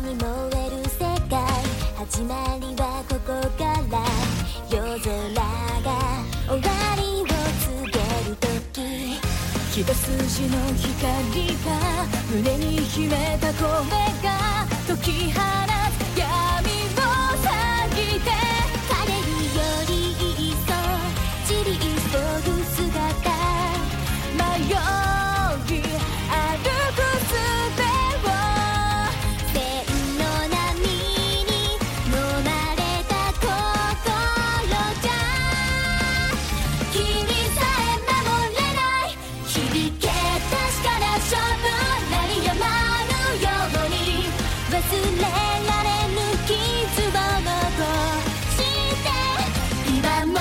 に燃える世界始まりはここから夜空が終わりを告げる時一筋の光が胸に秘めた声が解き放つ闇を遮って彼れるよりいっそ散り急ぐ姿迷うれぬ傷を残して今も